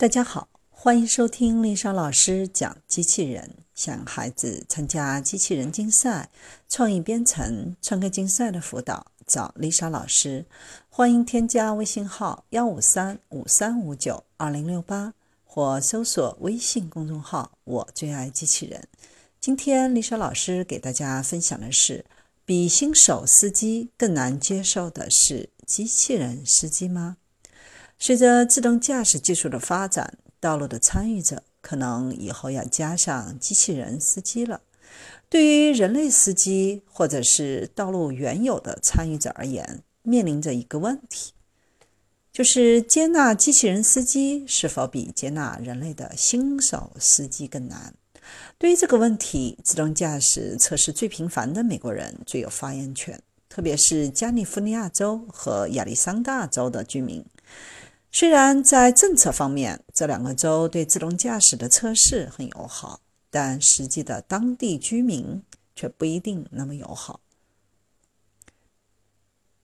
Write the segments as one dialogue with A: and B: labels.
A: 大家好，欢迎收听丽莎老师讲机器人。想孩子参加机器人竞赛、创意编程、创客竞赛的辅导，找丽莎老师。欢迎添加微信号幺五三五三五九二零六八，或搜索微信公众号“我最爱机器人”。今天丽莎老师给大家分享的是：比新手司机更难接受的是机器人司机吗？随着自动驾驶技术的发展，道路的参与者可能以后要加上机器人司机了。对于人类司机或者是道路原有的参与者而言，面临着一个问题，就是接纳机器人司机是否比接纳人类的新手司机更难？对于这个问题，自动驾驶测试最频繁的美国人最有发言权，特别是加利福尼亚州和亚利桑那州的居民。虽然在政策方面，这两个州对自动驾驶的测试很友好，但实际的当地居民却不一定那么友好。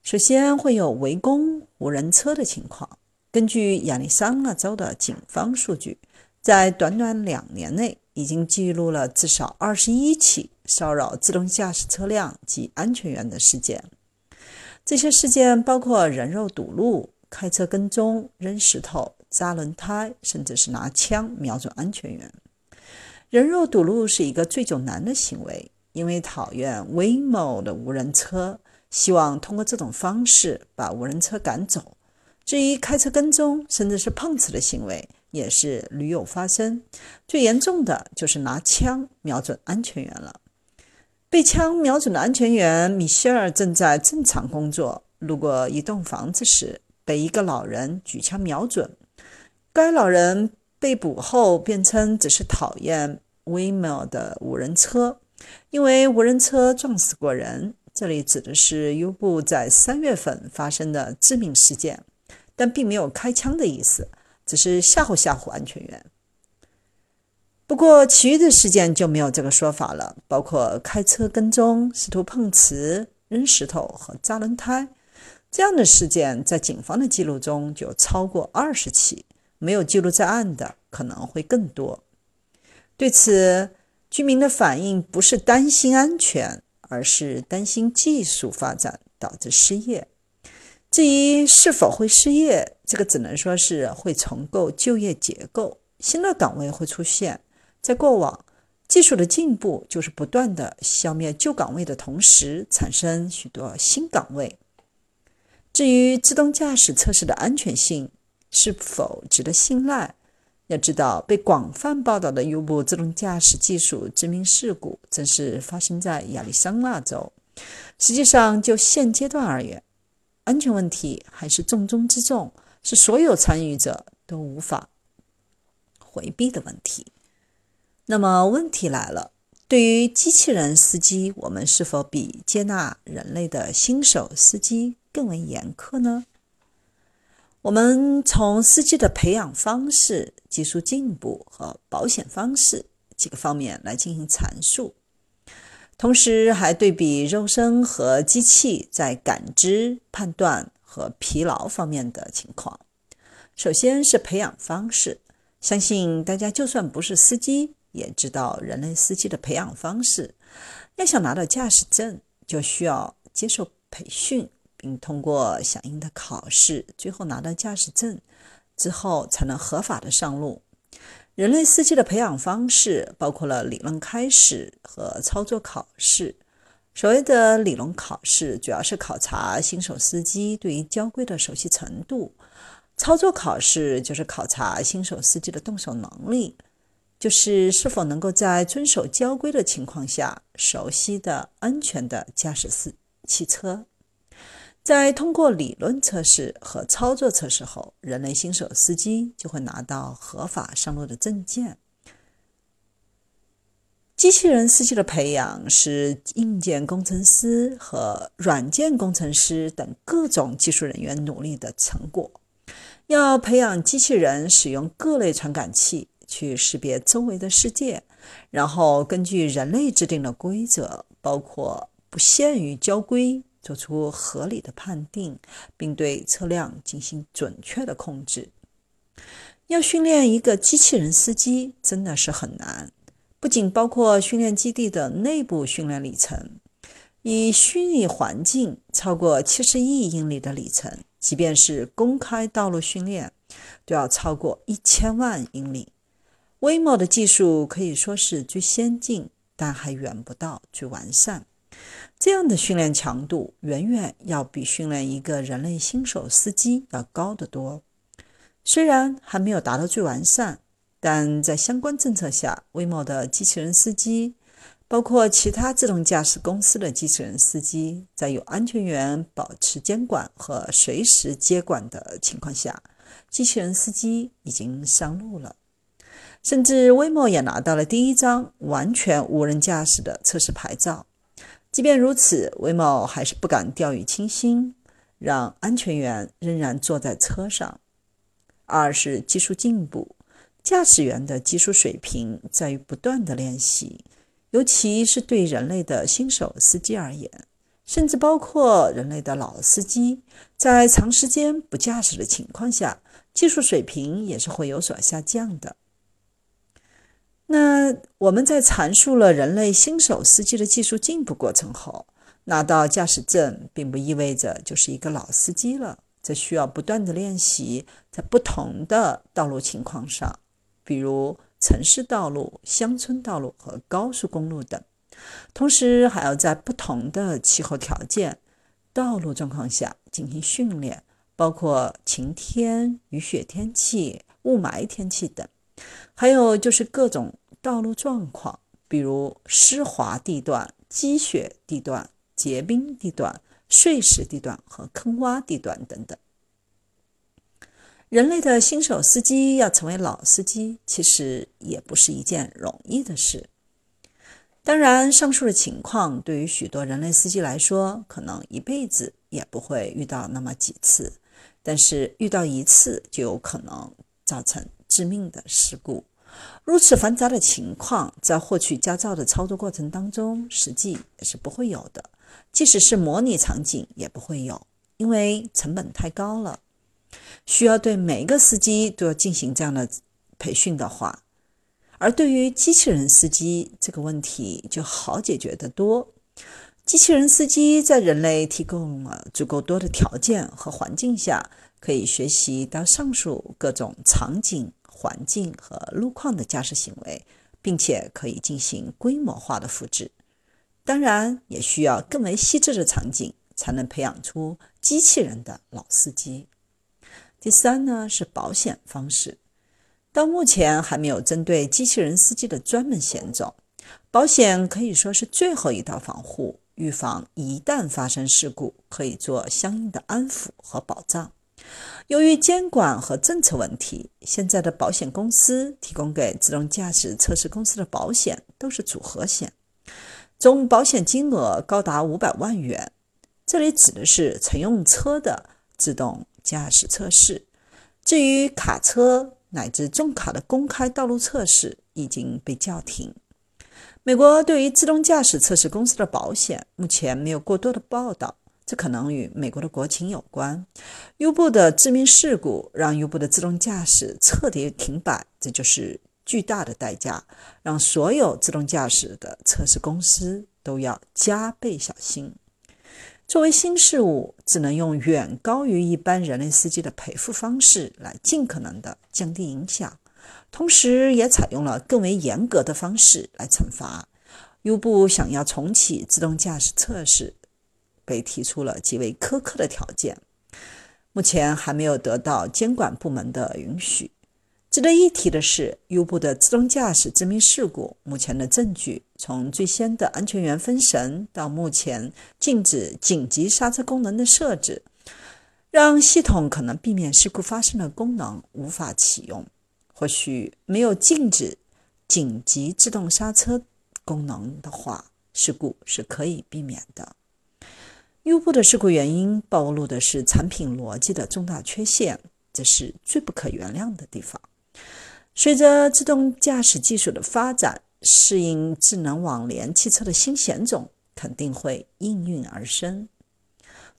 A: 首先会有围攻无人车的情况。根据亚利桑那州的警方数据，在短短两年内，已经记录了至少二十一起骚扰自动驾驶车辆及安全员的事件。这些事件包括人肉堵路。开车跟踪、扔石头、扎轮胎，甚至是拿枪瞄准安全员。人肉堵路是一个最久难的行为，因为讨厌 Waymo 的无人车，希望通过这种方式把无人车赶走。至于开车跟踪，甚至是碰瓷的行为，也是屡有发生。最严重的就是拿枪瞄准安全员了。被枪瞄准的安全员米歇尔正在正常工作，路过一栋房子时。被一个老人举枪瞄准，该老人被捕后辩称只是讨厌 Waymo 的无人车，因为无人车撞死过人。这里指的是优步在三月份发生的致命事件，但并没有开枪的意思，只是吓唬吓唬安全员。不过，其余的事件就没有这个说法了，包括开车跟踪、试图碰瓷、扔石头和扎轮胎。这样的事件在警方的记录中就超过二十起，没有记录在案的可能会更多。对此，居民的反应不是担心安全，而是担心技术发展导致失业。至于是否会失业，这个只能说是会重构就业结构，新的岗位会出现。在过往，技术的进步就是不断的消灭旧岗位的同时，产生许多新岗位。至于自动驾驶测试的安全性是否值得信赖，要知道被广泛报道的 U 部自动驾驶技术致命事故正是发生在亚利桑那州。实际上，就现阶段而言，安全问题还是重中之重，是所有参与者都无法回避的问题。那么，问题来了：对于机器人司机，我们是否比接纳人类的新手司机？更为严苛呢？我们从司机的培养方式、技术进步和保险方式几个方面来进行阐述，同时还对比肉身和机器在感知、判断和疲劳方面的情况。首先是培养方式，相信大家就算不是司机，也知道人类司机的培养方式。要想拿到驾驶证，就需要接受培训。并通过相应的考试，最后拿到驾驶证之后，才能合法的上路。人类司机的培养方式包括了理论开始和操作考试。所谓的理论考试，主要是考察新手司机对于交规的熟悉程度；操作考试就是考察新手司机的动手能力，就是是否能够在遵守交规的情况下，熟悉的安全的驾驶司汽车。在通过理论测试和操作测试后，人类新手司机就会拿到合法上路的证件。机器人司机的培养是硬件工程师和软件工程师等各种技术人员努力的成果。要培养机器人使用各类传感器去识别周围的世界，然后根据人类制定的规则，包括不限于交规。做出合理的判定，并对车辆进行准确的控制。要训练一个机器人司机真的是很难，不仅包括训练基地的内部训练里程，以虚拟环境超过七十亿英里的里程，即便是公开道路训练，都要超过一千万英里。威茂的技术可以说是最先进，但还远不到最完善。这样的训练强度远远要比训练一个人类新手司机要高得多。虽然还没有达到最完善，但在相关政策下威茂的机器人司机，包括其他自动驾驶公司的机器人司机，在有安全员保持监管和随时接管的情况下，机器人司机已经上路了。甚至威某也拿到了第一张完全无人驾驶的测试牌照。即便如此威某还是不敢掉以轻心，让安全员仍然坐在车上。二是技术进步，驾驶员的技术水平在于不断的练习，尤其是对人类的新手司机而言，甚至包括人类的老司机，在长时间不驾驶的情况下，技术水平也是会有所下降的。那我们在阐述了人类新手司机的技术进步过程后，拿到驾驶证并不意味着就是一个老司机了。这需要不断的练习，在不同的道路情况上，比如城市道路、乡村道路和高速公路等，同时还要在不同的气候条件、道路状况下进行训练，包括晴天、雨雪天气、雾霾天气等，还有就是各种道路状况，比如湿滑地段、积雪地段、结冰地段。碎石地段和坑洼地段等等。人类的新手司机要成为老司机，其实也不是一件容易的事。当然，上述的情况对于许多人类司机来说，可能一辈子也不会遇到那么几次。但是遇到一次，就有可能造成致命的事故。如此繁杂的情况，在获取驾照的操作过程当中，实际也是不会有的。即使是模拟场景也不会有，因为成本太高了。需要对每一个司机都要进行这样的培训的话，而对于机器人司机这个问题就好解决得多。机器人司机在人类提供了足够多的条件和环境下，可以学习到上述各种场景、环境和路况的驾驶行为，并且可以进行规模化的复制。当然，也需要更为细致的场景，才能培养出机器人的老司机。第三呢，是保险方式。到目前还没有针对机器人司机的专门险种，保险可以说是最后一道防护，预防一旦发生事故，可以做相应的安抚和保障。由于监管和政策问题，现在的保险公司提供给自动驾驶测试公司的保险都是组合险。总保险金额高达五百万元，这里指的是乘用车的自动驾驶测试。至于卡车乃至重卡的公开道路测试已经被叫停。美国对于自动驾驶测试公司的保险目前没有过多的报道，这可能与美国的国情有关。优步的致命事故让优步的自动驾驶彻底停摆，这就是。巨大的代价，让所有自动驾驶的测试公司都要加倍小心。作为新事物，只能用远高于一般人类司机的赔付方式来尽可能的降低影响，同时也采用了更为严格的方式来惩罚。优步想要重启自动驾驶测试，被提出了极为苛刻的条件，目前还没有得到监管部门的允许。值得一提的是，优步的自动驾驶致命事故，目前的证据从最先的安全员分神，到目前禁止紧急刹车功能的设置，让系统可能避免事故发生的功能无法启用。或许没有禁止紧急自动刹车功能的话，事故是可以避免的。优步的事故原因暴露的是产品逻辑的重大缺陷，这是最不可原谅的地方。随着自动驾驶技术的发展，适应智能网联汽车的新险种肯定会应运而生。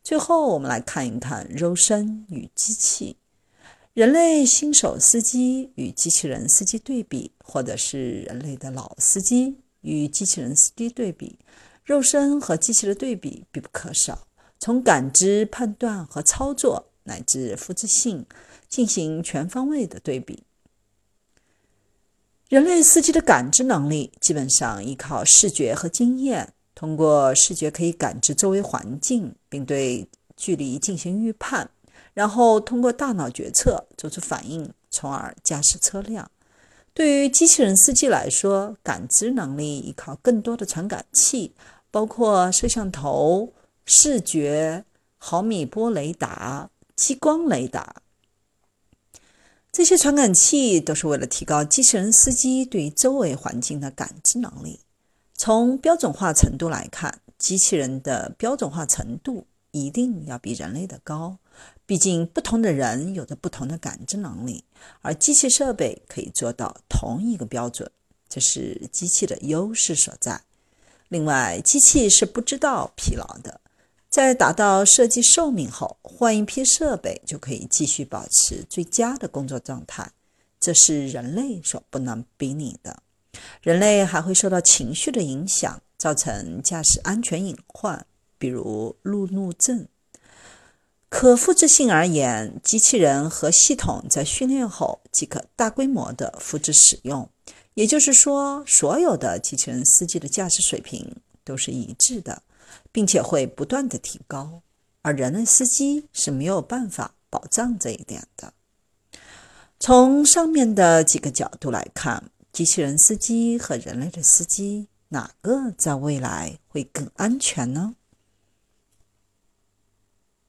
A: 最后，我们来看一看肉身与机器。人类新手司机与机器人司机对比，或者是人类的老司机与机器人司机对比，肉身和机器的对比必不可少。从感知、判断和操作，乃至复制性，进行全方位的对比。人类司机的感知能力基本上依靠视觉和经验，通过视觉可以感知周围环境，并对距离进行预判。然后通过大脑决策做出反应，从而驾驶车辆。对于机器人司机来说，感知能力依靠更多的传感器，包括摄像头、视觉、毫米波雷达、激光雷达。这些传感器都是为了提高机器人司机对周围环境的感知能力。从标准化程度来看，机器人的标准化程度一定要比人类的高。毕竟，不同的人有着不同的感知能力，而机器设备可以做到同一个标准，这是机器的优势所在。另外，机器是不知道疲劳的，在达到设计寿命后，换一批设备就可以继续保持最佳的工作状态，这是人类所不能比拟的。人类还会受到情绪的影响，造成驾驶安全隐患，比如路怒症。可复制性而言，机器人和系统在训练后即可大规模的复制使用。也就是说，所有的机器人司机的驾驶水平都是一致的，并且会不断的提高。而人类司机是没有办法保障这一点的。从上面的几个角度来看，机器人司机和人类的司机哪个在未来会更安全呢？